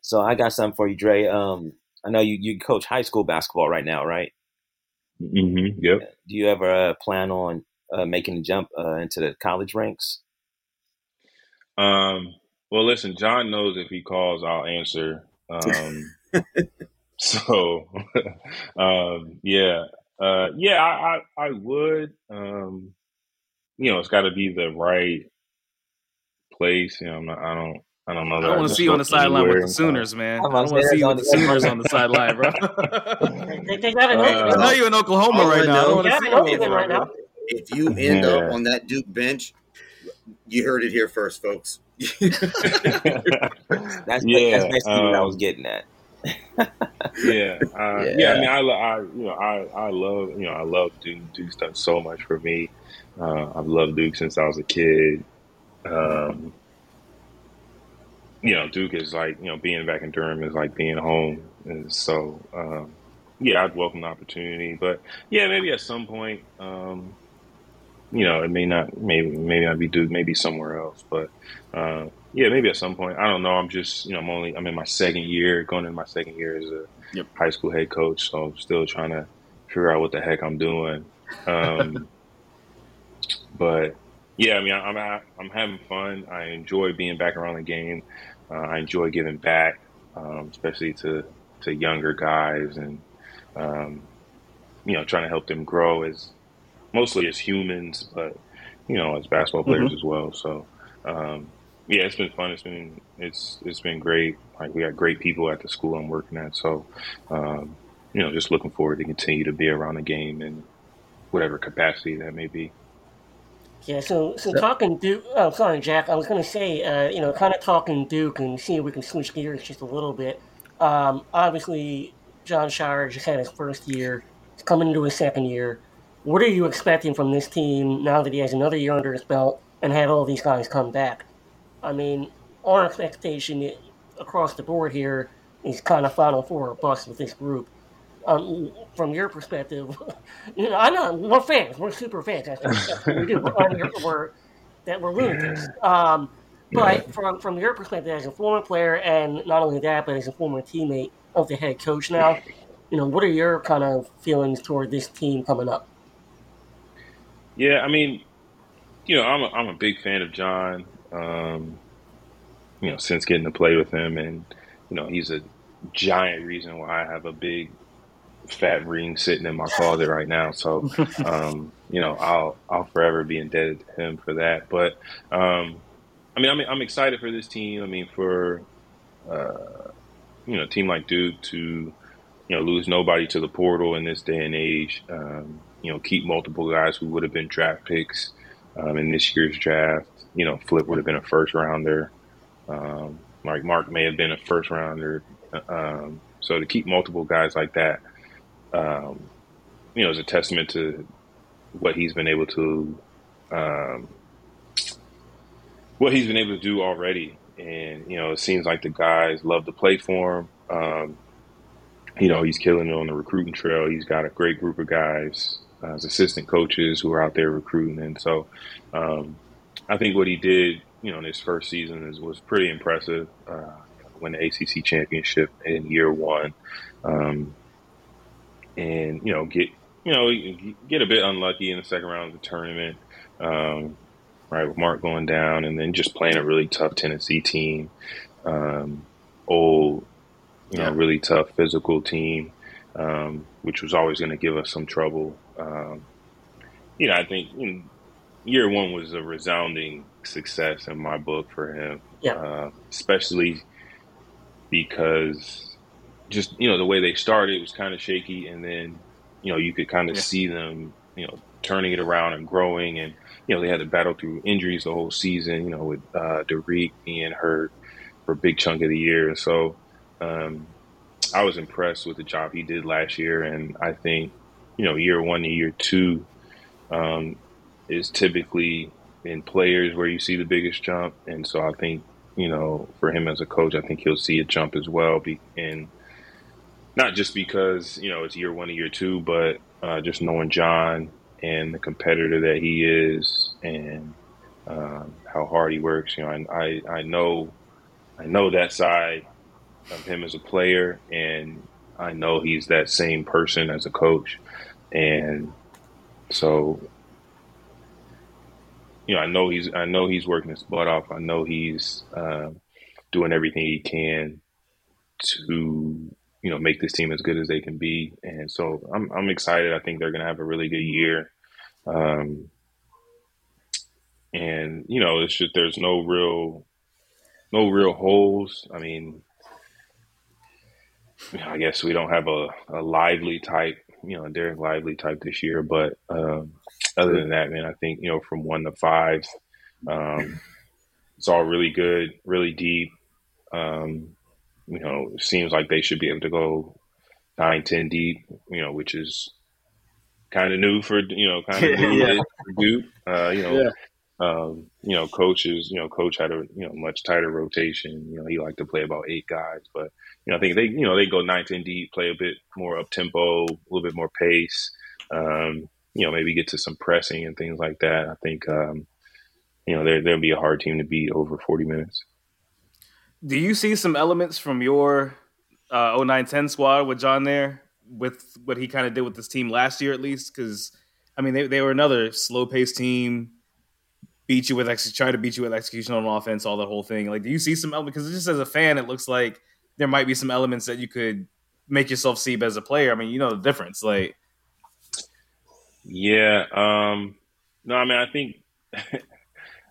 So I got something for you, Dre. Um, I know you you coach high school basketball right now, right? Mm-hmm. Yep. Do you ever uh, plan on uh, making the jump uh, into the college ranks? Um. Well, listen, John knows if he calls, I'll answer. Um, so, um, yeah, uh, yeah, I, I, I would. Um, you know, it's got to be the right place. You know, I'm not, I don't, I don't know. I that don't want to see you on the sideline with the Sooners, man. I don't want to see you with the Sooners on the sideline, bro. They, they got an Uh. I know you're in Oklahoma All I right now. I don't want to see you over opening right bro. now. If you end up on that Duke bench, you heard it here first, folks. That's that's Yeah, basically what I was um, getting at. yeah, uh, yeah. Yeah. I mean, I, lo- I, you know, I, I love, you know, I love Duke. Duke's done so much for me. Uh, I've loved Duke since I was a kid. Um, you know, Duke is like, you know, being back in Durham is like being home, and so, um, yeah, I'd welcome the opportunity. But yeah, maybe at some point, um, you know, it may not, maybe, maybe I'd be Duke, maybe somewhere else, but. Uh, yeah, maybe at some point. I don't know. I'm just, you know, I'm only, I'm in my second year, going into my second year as a Yep. high school head coach. So I'm still trying to figure out what the heck I'm doing. Um, but yeah, I mean, I'm, I'm having fun. I enjoy being back around the game. Uh, I enjoy giving back, um, especially to, to younger guys and, um, you know, trying to help them grow as mostly as humans, but, you know, as basketball players as well. So, um, yeah, it's been fun. It's been it's it's been great. Like we got great people at the school I'm working at. So, um, you know, just looking forward to continue to be around the game in whatever capacity that may be. Yeah, so so talking Duke. Oh, sorry, Jack. I was going to say, uh, you know, kind of talking Duke and seeing if we can switch gears just a little bit. Um, obviously, John Scheyer just had his first year. He's coming into his second year. What are you expecting from this team now that he has another year under his belt and had all these guys come back? I mean, our expectation across the board here is kind of Final Four or bust with this group. Um, from your perspective, you know, I know we're fans. We're super fans. That's, what we do. We're, we're that we're lunatics. Um, but from from your perspective as a former player, and not only that, but as a former teammate of the head coach now, you know, what are your kind of feelings toward this team coming up? Yeah, I mean, you know, I'm a, I'm a big fan of John. Um, you know, since getting to play with him, and you know, he's a giant reason why I have a big fat ring sitting in my closet right now. So, um, you know, I'll I'll forever be indebted to him for that. But um, I mean, I'm I'm excited for this team. I mean, for uh, you know, a team like Duke to you know lose nobody to the portal in this day and age. Um, you know, keep multiple guys who would have been draft picks um, in this year's draft. You know, Flip would have been a first rounder. Um, like Mark may have been a first rounder. Um, so to keep multiple guys like that, um, you know, is a testament to what he's been able to, um, what he's been able to do already. And you know, it seems like the guys love to play for him. Um, you know, he's killing it on the recruiting trail. He's got a great group of guys, uh, as assistant coaches who are out there recruiting. And so, um, I think what he did, you know, in his first season is, was pretty impressive. Uh, win the ACC championship in year one, um, and you know, get you know, get a bit unlucky in the second round of the tournament, um, right? With Mark going down, and then just playing a really tough Tennessee team, um, old, you know, Yeah. really tough physical team, um, which was always going to give us some trouble. Um, you know, I think you know, year one was a resounding success in my book for him. Yeah. Uh, especially because just, you know, the way they started was kind of shaky and then, you know, you could kind of Yeah. see them, you know, turning it around and growing and, you know, they had to battle through injuries the whole season, you know, with uh Dariq being hurt for a big chunk of the year. So um I was impressed with the job he did last year and I think, you know, year one to year two, um, is typically in players where you see the biggest jump. And so I think, you know, for him as a coach, I think he'll see a jump as well. Be, and not just because, you know, it's year one to year two, but uh, just knowing John and the competitor that he is and um, how hard he works. You know, I, I know, I know that side of him as a player and, I know he's that same person as a coach, and so you know, I know he's I know he's working his butt off. I know he's uh, doing everything he can to you know make this team as good as they can be, and so I'm I'm excited. I think they're going to have a really good year. Um, and you know, it's just there's no real no real holes. I mean, I guess we don't have a, a lively type, you know, Dereck Lively type this year. But um, other than that, man, I think you know from one to five, um, it's all really good, really deep. Um, you know, seems like they should be able to go nine, ten deep. You know, which is kind of new for you know, kind of new Yeah. for Duke. Uh, you know, Yeah. um, you know, coaches, you know, coach had a you know much tighter rotation. You know, he liked to play about eight guys, but you know, I think they you know they go nine ten deep, play a bit more up tempo, a little bit more pace. Um, you know, maybe get to some pressing and things like that. I think um, you know they're, they'll be a hard team to beat over forty minutes. Do you see some elements from your uh, 0910 squad with John there, with what he kind of did with this team last year, at least? Because I mean, they, they were another slow paced team, beat you with ex- try to beat you with execution on offense, all the whole thing. Like, do you see some elements? Because just as a fan, it looks like there might be some elements that you could make yourself see as a player. I mean, you know the difference. Like, Yeah. Um, no, I mean, I think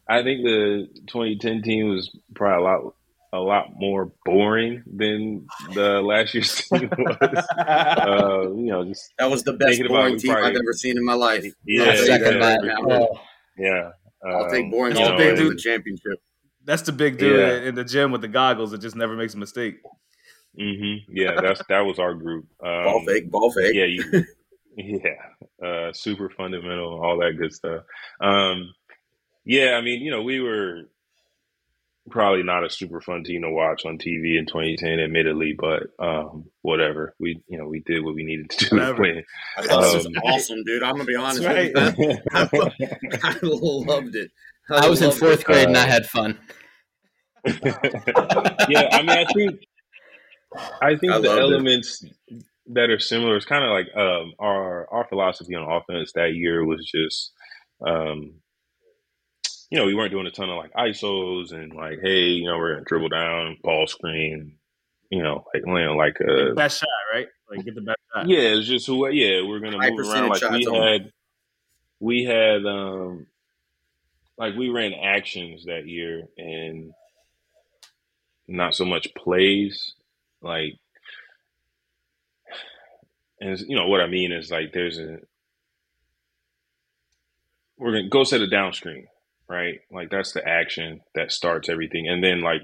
I think the 2010 team was probably a lot a lot more boring than the last year's team was. uh, you know, just That was the best Thinking about boring team probably- I've ever seen in my life. Yeah, I'll second that that. right now. Oh, yeah. I'll take um, boring you know, day big dude. the championship. that's the big dude Yeah. in the gym with the goggles that just never makes a mistake. Mm-hmm. Yeah, that's that was our group. Um, Ball fake, ball fake. Yeah, you, yeah, uh, super fundamental, all that good stuff. Um, yeah, I mean, you know, we were probably not a super fun team to watch on TV in 2010, admittedly, but um, whatever. We, you know, we did what we needed to do to win. I this was Um, awesome, dude. I'm gonna be honest That's with you. I, I loved it. I was in fourth it. grade and I Uh, had fun. yeah, I mean, I think I think I the elements it. Elements that are similar It's kind of like um, our our philosophy on offense that year was just, um, you know, we weren't doing a ton of like isos and like, hey, you know, we're gonna dribble down, ball screen, you know, like you know, like uh, Best shot, right? Like, get the best shot. yeah, it's just who. Yeah, we're gonna move around like we shots only. had. We had um, like we ran actions that year and not so much plays. Like, and you know what I mean is like there's a we're gonna go set a down screen, right? Like that's the action that starts everything, and then like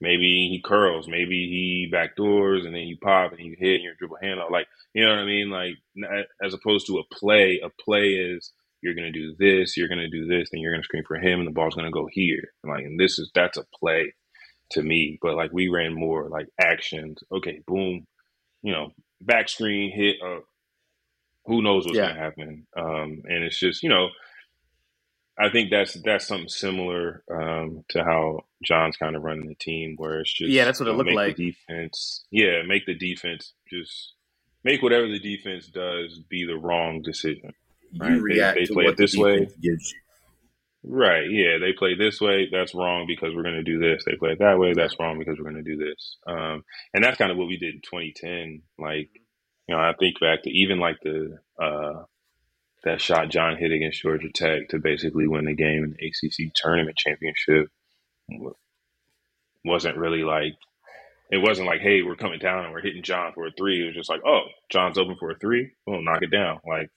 maybe he curls, maybe he backdoors, and then you pop and you hit and your dribble handle. Like you know what I mean? Like as opposed to a play, a play is you're gonna do this, you're gonna do this, then you're gonna screen for him, and the ball's gonna go here. Like and this is that's a play to me. But like we ran more like actions. Okay, boom, you know, back screen hit. Uh, who knows what's Yeah. gonna happen? Um, and it's just you know. I think that's that's something similar um, to how John's kind of running the team, where it's just Yeah, that's what it you looked like. Defense, yeah, make the defense just make whatever the defense does be the wrong decision. You Right, they- react they to play what it this the way. gives you. Right? Yeah, they play this way. That's wrong because we're going to do this. They play it that way. That's wrong because we're going to do this. Um, and that's kind of what we did in 2010. Like, you know, I think back to even like the uh, that shot John hit against Georgia Tech to basically win the game in the ACC tournament championship wasn't really like it wasn't like, hey, we're coming down and we're hitting John for a three. It was just like, oh, John's open for a three. We'll knock it down. Like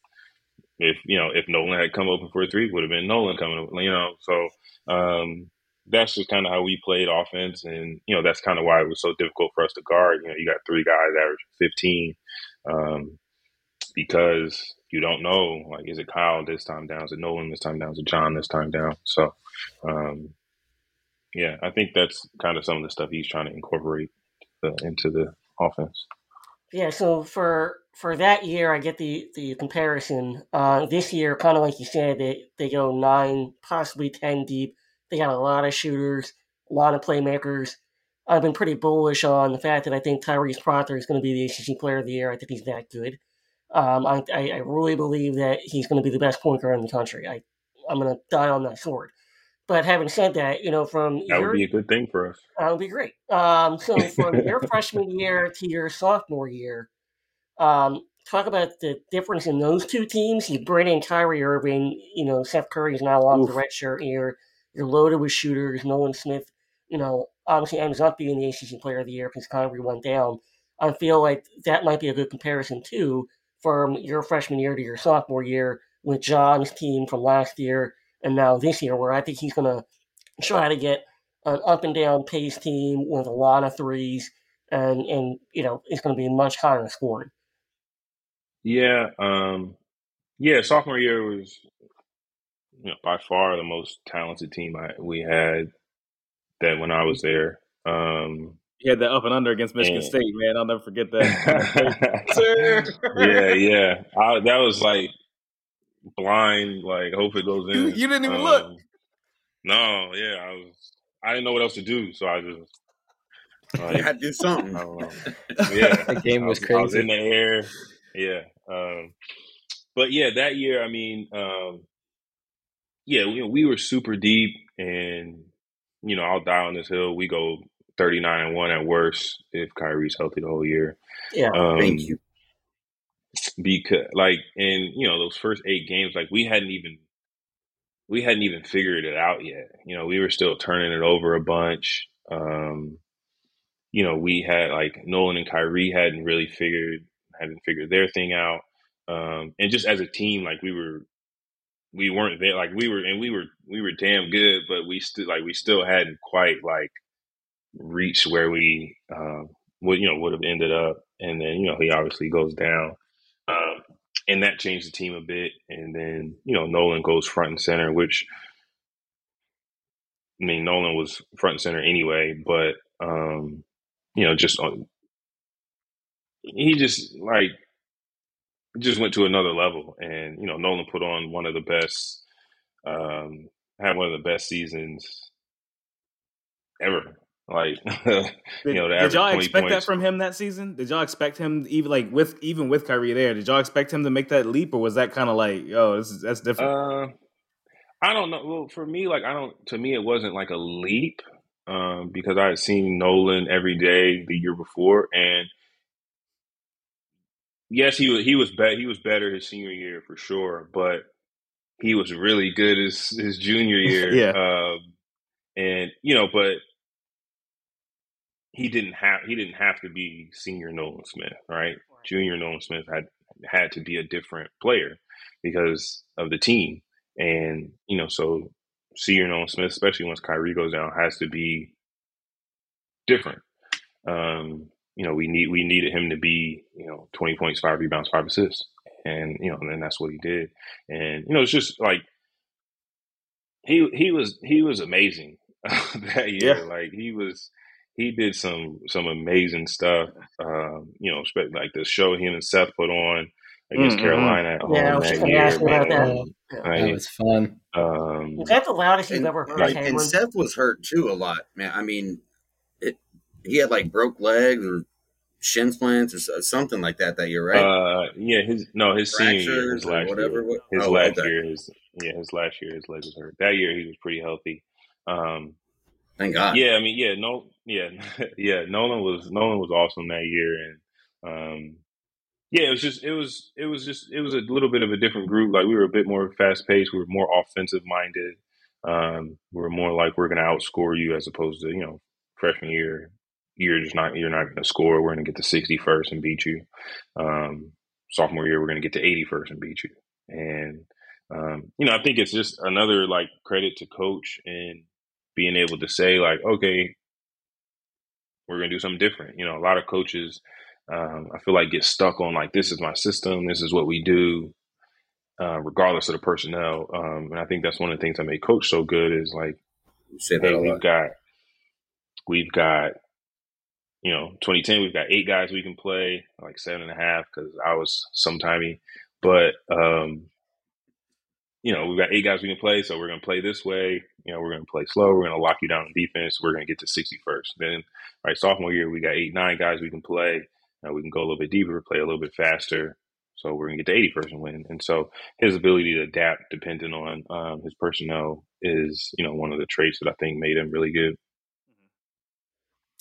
if you know if Nolan had come open for a three, would have been Nolan coming. You know, so um, that's just kind of how we played offense, and you know that's kind of why it was so difficult for us to guard. You know, you got three guys average fifteen um, because you don't know like is it Kyle this time down, is it Nolan this time down, is it John this time down. So um, yeah, I think that's kind of some of the stuff he's trying to incorporate uh, into the offense. Yeah, so for for that year, I get the the comparison. Uh, this year, kind of like you said, they they go nine, possibly ten deep. They got a lot of shooters, a lot of playmakers. I've been pretty bullish on the fact that I think Tyrese Proctor is going to be the ACC Player of the Year. I think he's that good. Um, I, I, I really believe that he's going to be the best point guard in the country. I, I'm going to die on that sword. But having said that, you know, from That your would be a good thing for us. that would be great. Um, so from your freshman year to your sophomore year, um, talk about the difference in those two teams. You bring in Kyrie Irving. You know, Seth Curry is now off the Oof. red shirt here. You're loaded with shooters. Nolan Smith, you know, obviously ends up being the ACC Player of the Year because Kyrie went down. I feel like that might be a good comparison too from your freshman year to your sophomore year with John's team from last year and now this year, where I think he's going to try to get an up and down pace team with a lot of threes, and and you know it's going to be much higher scoring. Yeah, um, yeah. Sophomore year was you know, by far the most talented team I, we had that when I was there. Um, He had that up and under against Michigan And- State, man. I'll never forget that. Yeah, yeah. I, that was like blind. Like, hope it goes in. You- you didn't even look. Um, No, yeah. I was. I didn't know what else to do, so I just. You Like, had to do something. I don't know. Yeah, The game I was I was crazy. in the air. Yeah. Um, but yeah, that year, I mean, um, yeah, you know, we were super deep, and you know, I'll die on this hill. We go thirty nine and one at worst if Kyrie's healthy the whole year. Yeah, Um, Thank you. Because like in you know those first eight games like we hadn't even we hadn't even figured it out yet. You know we were still turning it over a bunch um you know we had like nolan and kyrie hadn't really figured hadn't figured their thing out um and just as a team like we were we weren't there like we were and we were we were damn good but we still like we still hadn't quite like reached where we um would you know would have ended up and then you know he obviously goes down um, and that changed the team a bit. And then, you know, Nolan goes front and center, which I mean, Nolan was front and center anyway, but um, you know, just on he just like just went to another level. And, you know, Nolan put on one of the best um had one of the best seasons ever. Like Did, you know, did y'all average 20 expect that from him that season? Did y'all expect him even like with even with Kyrie there? Did y'all expect him to make that leap, or was that kind of like, oh, this is that's different? Uh, I don't know. Well, for me, like I don't. To me, it wasn't like a leap um, because I had seen Nolan every day the year before, and yes, he was he was be- he was better his senior year for sure, but he was really good his his junior year. Yeah. um, and you know, but he didn't have he didn't have to be senior Nolan Smith, right? Junior Nolan Smith had had to be a different player because of the team, and you know, so senior Nolan Smith, especially once Kyrie goes down, has to be different. Um, you know, we need we needed him to be you know twenty points, five rebounds, five assists, and you know, and that's what he did. And you know, it's just like he he was he was amazing that year. Yeah. Like he was he did some some amazing stuff. Um, you know, like the show him and Seth put on against Mhm. Carolina at Yeah, I home was that year. ask you about that. man. That was fun. um, is that the loudest you've ever heard like, Cameron? and Seth was hurt too a lot, man. I mean, it he had like broke legs or shin splints or something like that that year, right? Uh, yeah, his no, his senior year, his Fractures or last whatever. year, his oh, last okay. year, his yeah, his last year, his leg was hurt. That year, he was pretty healthy. Um, Thank God. yeah, I mean, yeah, no, yeah, yeah. Nolan was Nolan was awesome that year, and um, yeah, it was just it was it was just it was a little bit of a different group. Like we were a bit more fast paced. We were more offensive minded. Um, we were more like we're going to outscore you as opposed to you know freshman year. You're just not you're not going to score. We're going to get to sixty first and beat you. Um, sophomore year, we're going to get to eighty first and beat you. And um, you know, I think it's just another like credit to coach and being able to say like, okay, we're going to do something different. You know, a lot of coaches, um, I feel like get stuck on like, this is my system, this is what we do, uh, regardless of the personnel. Um, and I think that's one of the things that made coach so good is like, You say that hey, we've lot. got, we've got, you know, 2010, we've got eight guys we can play, like seven and a half, because I was sometimey. But, um, you know, we've got eight guys we can play, so we're going to play this way. You know, we're going to play slow. We're going to lock you down in defense. We're going to get to 60 first. Then, right, sophomore year, we got eight, nine guys we can play. Uh, we can go a little bit deeper, play a little bit faster. So we're going to get to 80 first and win. And so his ability to adapt depending on um, his personnel is, you know, one of the traits that I think made him really good.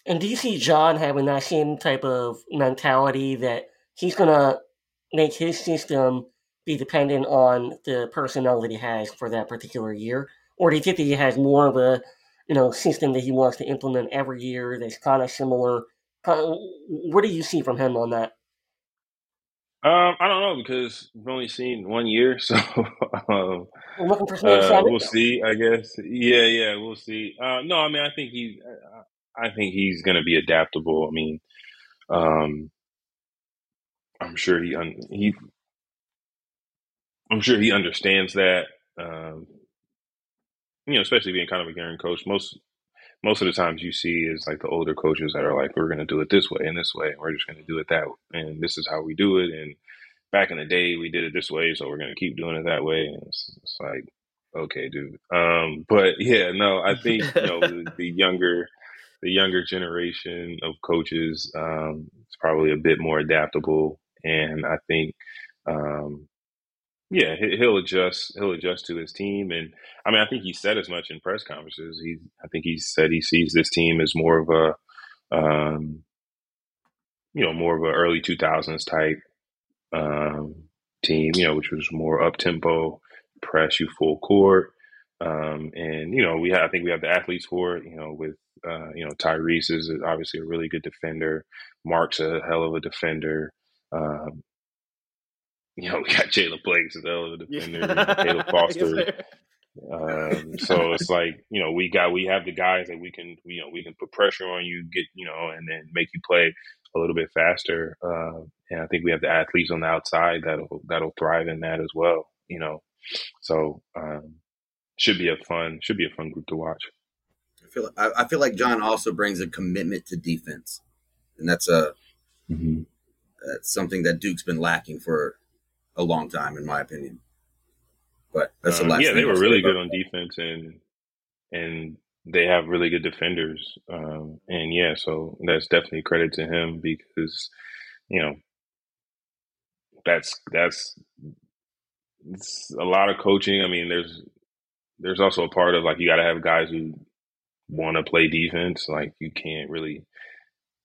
And do you see John having that same type of mentality that he's going to make his system be dependent on the personnel that he has for that particular year? Or do you think that he has more of a, you know, system that he wants to implement every year that's kind of similar? What do you see from him on that? Um, I don't know because we've only seen one year, so um, We're looking for some uh, we'll see. I guess. Yeah, yeah, we'll see. Uh, no, I mean, I think he, I think he's going to be adaptable. I mean, um, I'm sure he un- he, I'm sure he understands that. Um, you know, especially being kind of a young coach, most most of the times you see is like the older coaches that are like, we're going to do it this way and this way, and we're just going to do it that, way. and this is how we do it. And back in the day, we did it this way, so we're going to keep doing it that way. And it's, it's like, okay, dude. Um, but yeah, no, I think you know the, the younger the younger generation of coaches um, is probably a bit more adaptable, and I think um, yeah, he'll adjust. He'll adjust to his team, and I mean, I think he said as much in press conferences. He, I think he said he sees this team as more of a, um, you know, more of a early two thousands type um, team. You know, which was more up tempo, press you full court, um, and you know, we have, I think we have the athletes for it. You know, with uh, you know Tyrese is obviously a really good defender. Mark's a hell of a defender. Um, you know, we got Jaylen Blakes as hell of a defender, yeah. Caleb Foster. um, so it's like you know we got we have the guys that we can you know we can put pressure on you, get you know, and then make you play a little bit faster. Uh, and I think we have the athletes on the outside that'll that'll thrive in that as well. You know, so um, should be a fun should be a fun group to watch. I feel I, I feel like John also brings a commitment to defense, and that's a mm-hmm. that's something that Duke's been lacking for a long time, in my opinion. But that's the Um, last. yeah, thing they were really good on defense, and and they have really good defenders. Um, and yeah, so that's definitely credit to him because you know that's that's it's a lot of coaching. I mean, there's there's also a part of like you got to have guys who want to play defense. Like you can't really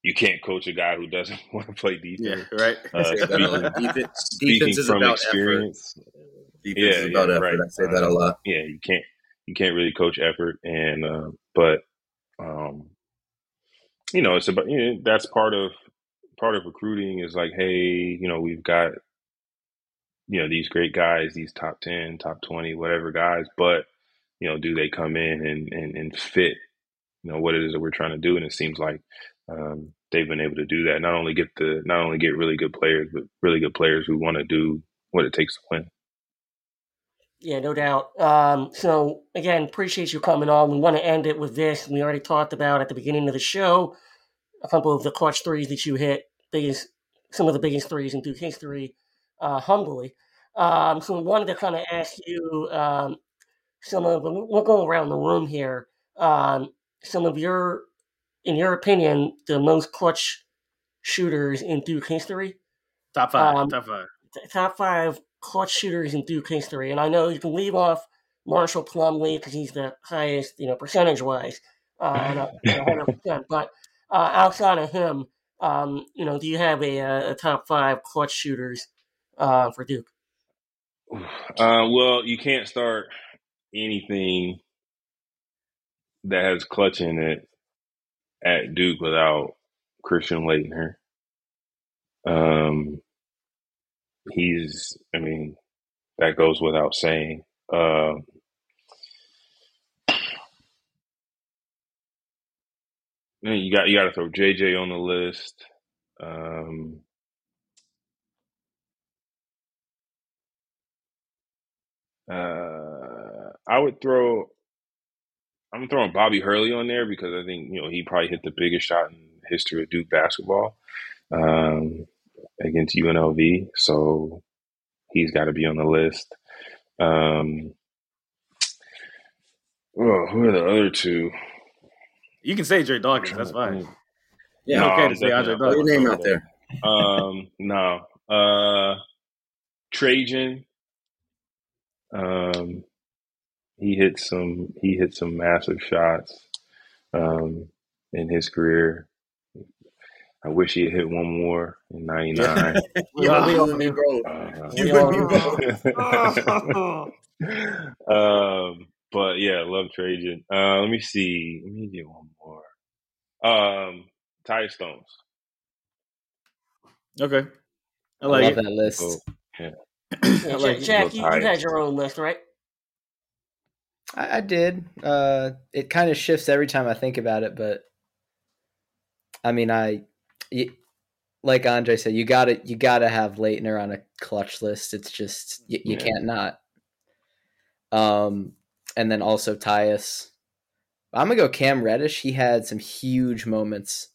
you can't coach a guy who doesn't want to play Yeah, defense. right. Uh, Say that a lot. speaking, defense, defense is from about experience, effort. Defense yeah, is about yeah, effort. right. I say that a Um, lot. yeah, you can't you can't really coach effort, and uh, but um, you know it's about you know, that's part of part of recruiting is like, hey, you know, we've got you know these great guys, these top ten, top twenty, whatever guys, but you know, do they come in and and, and fit you know what it is that we're trying to do? And it seems like um, they've been able to do that. Not only get the not only get really good players, but really good players who want to do what it takes to win. Yeah, no doubt. Um, so again, appreciate you coming on. We want to end it with this. We already talked about at the beginning of the show a couple of the clutch threes that you hit, biggest, some of the biggest threes in Duke history, uh, humbly. Um, so we wanted to kind of ask you um, some of we'll go around the room here. Um, some of your, in your opinion, the most clutch shooters in Duke history. Top five. Um, top five. top five clutch shooters in Duke history, and I know you can leave off Marshall Plumlee because he's the highest, you know, percentage wise, uh, at a- at 100%. But uh, outside of him, um, you know, do you have a, a, a top five clutch shooters uh, for Duke? Uh, well, you can't start anything that has clutch in it at Duke without Christian Laettner. Um, he's, I mean, that goes without saying. Um, you got you got to throw JJ on the list. Um, uh, I would throw. I'm throwing Bobby Hurley on there because I think you know he probably hit the biggest shot in the history of Duke basketball um, against UNLV, so he's got to be on the list. Um, well, who are the other two? You can say Dre Dawkins. That's fine. Yeah, okay I'm to say Andre definitely Throw Dawkins. your name out there. Um, no. Uh, Trajan. Um, he hit some. He hit some massive shots. Um, in his career. I wish he had hit one more in '99. Yeah, we you all and me, do. Uh, You We and all me do. both. um, but yeah, love Trajan. Uh, let me see. Let me get one more. Um, Tyus Jones. Okay. I I like love it. that list. Oh, Yeah, I like Jack, it. You, you had your own list, right? I, I did. Uh, it kind of shifts every time I think about it, but I mean, I, y- like Andre said, you gotta you gotta have Laettner on a clutch list. It's just you, you Yeah. can't not. Um, and then also Tyus. I'm gonna go Cam Reddish. He had some huge moments.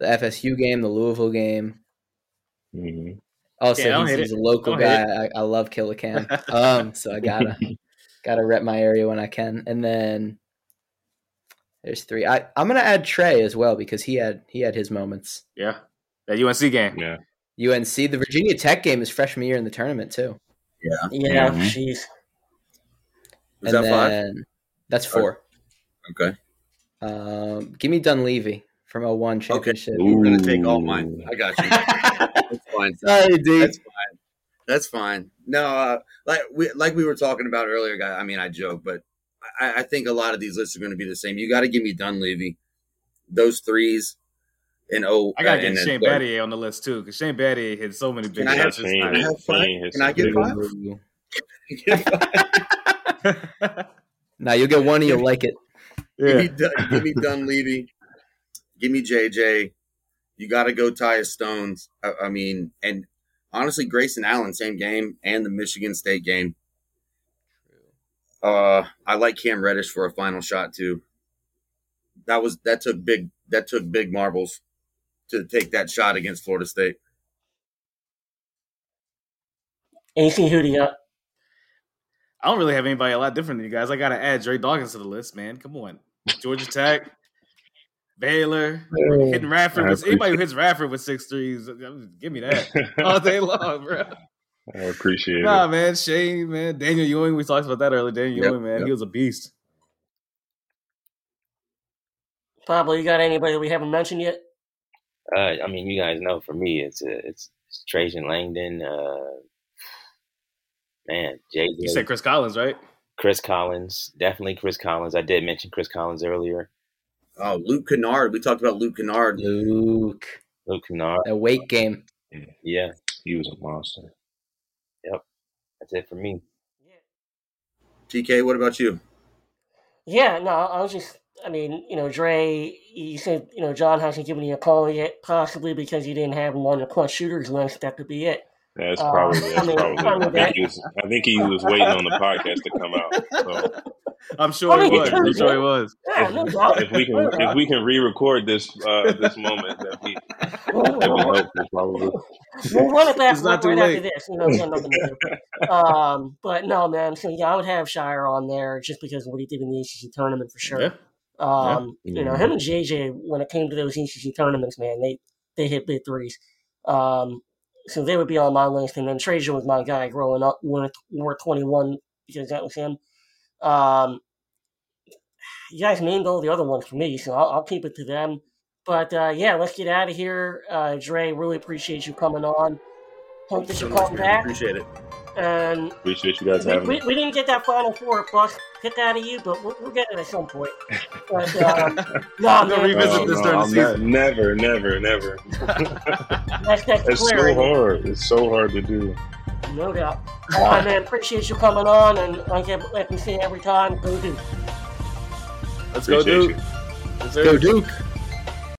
The FSU game, the Louisville game. mhm. Also, Yeah, he's, he's a local don't guy. I, I love Killer Cam. um, so I gotta gotta rep my area when I can. And then there's three. I I'm gonna add Tre as well because he had he had his moments. Yeah. That UNC game. Yeah. UNC, the Virginia Tech game is freshman year in the tournament too. Yeah. Yeah, jeez. Is and that five? that's four. Okay. Um, give me Dunleavy from a 01 championship. We're gonna take all mine. I got you. That's fine. Sorry, dude. That's fine. That's fine. No, uh, like we like we were talking about earlier, guy. I mean, I joke, but I, I think a lot of these lists are going to be the same. You got to give me Dunleavy, those threes, and oh, I gotta uh, get and then Shane third. Battier on the list too, because Shane Battier hit so many big Can I have shots this Shane, Can I have five? Shane hit Can I get five? ones. time. now you'll get one and you'll like it. Yeah. Give me Dun- give me Dunleavy, give me JJ. You got to go Tyus Jones. I, I mean, and honestly, Grayson Allen, same game, and the Michigan State game. Uh, I like Cam Reddish for a final shot too. That was that took big that took big marbles to take that shot against Florida State. AC, who do you got? I don't really have anybody a lot different than you guys. I gotta add Dre Dawkins to the list, man. Come on. Georgia Tech, Baylor, hitting Radford I with anybody who hits Radford with six threes, give me that all day long, bro. I appreciate Nah, it. Nah, man, Shane, man, Daniel Ewing. We talked about that earlier. Daniel Yep, Ewing, man, yep. he was a beast. Pablo, you got anybody that we haven't mentioned yet? Uh, I mean, you guys know for me, it's uh, it's, it's Trajan Langdon, uh, man, Jay You said Chris Collins, right? Chris Collins, definitely Chris Collins. I did mention Chris Collins earlier. Oh, Luke Kennard. We talked about Luke Kennard. Luke, Luke Kennard, that weight game. yeah, He was a monster. Yep. That's it for me. TK, what about you? Yeah, no, I was just, I mean, you know, Dre, you said, you know, John hasn't given you a call yet, possibly because you didn't have him on the plus shooters list. That could be it. That's Uh, probably. I That's mean, I mean, I think he was. I think he was waiting on the podcast to come out. So I'm sure I he was. I'm sure he was. Yeah, no doubt. if we can, No if we can re-record this uh, this moment, that we that'd be helpful probably. We'll run it back It's right too after this. You know, we got nothing. Um, but no, man. So yeah, I would have Scheyer on there just because of what he did in the ACC tournament for sure. Yeah. Um, you know, him and JJ when it came to those ACC tournaments, man, they they hit big threes. Um, so they would be on my list, and then Trajan was my guy growing up. War War twenty one because that was him. Um, you guys named all the other ones for me, so I'll, I'll keep it to them. But uh, yeah, let's get out of here. Uh, Dre, really appreciate you coming on. Hope that So you much, come man. back. Appreciate it. And Appreciate you guys we, having we, me. we didn't get that final four plus pick out of you, but we'll, we'll get it at some point. But um, no, We'll man, revisit Oh, this no, during the I'm not- season. never, never, never. that's that's It's so hard. It's so hard to do. No doubt. All right, man. Appreciate you coming on, and like, like we say every time, go Duke. Let's go, Appreciate dude. you. Go Duke.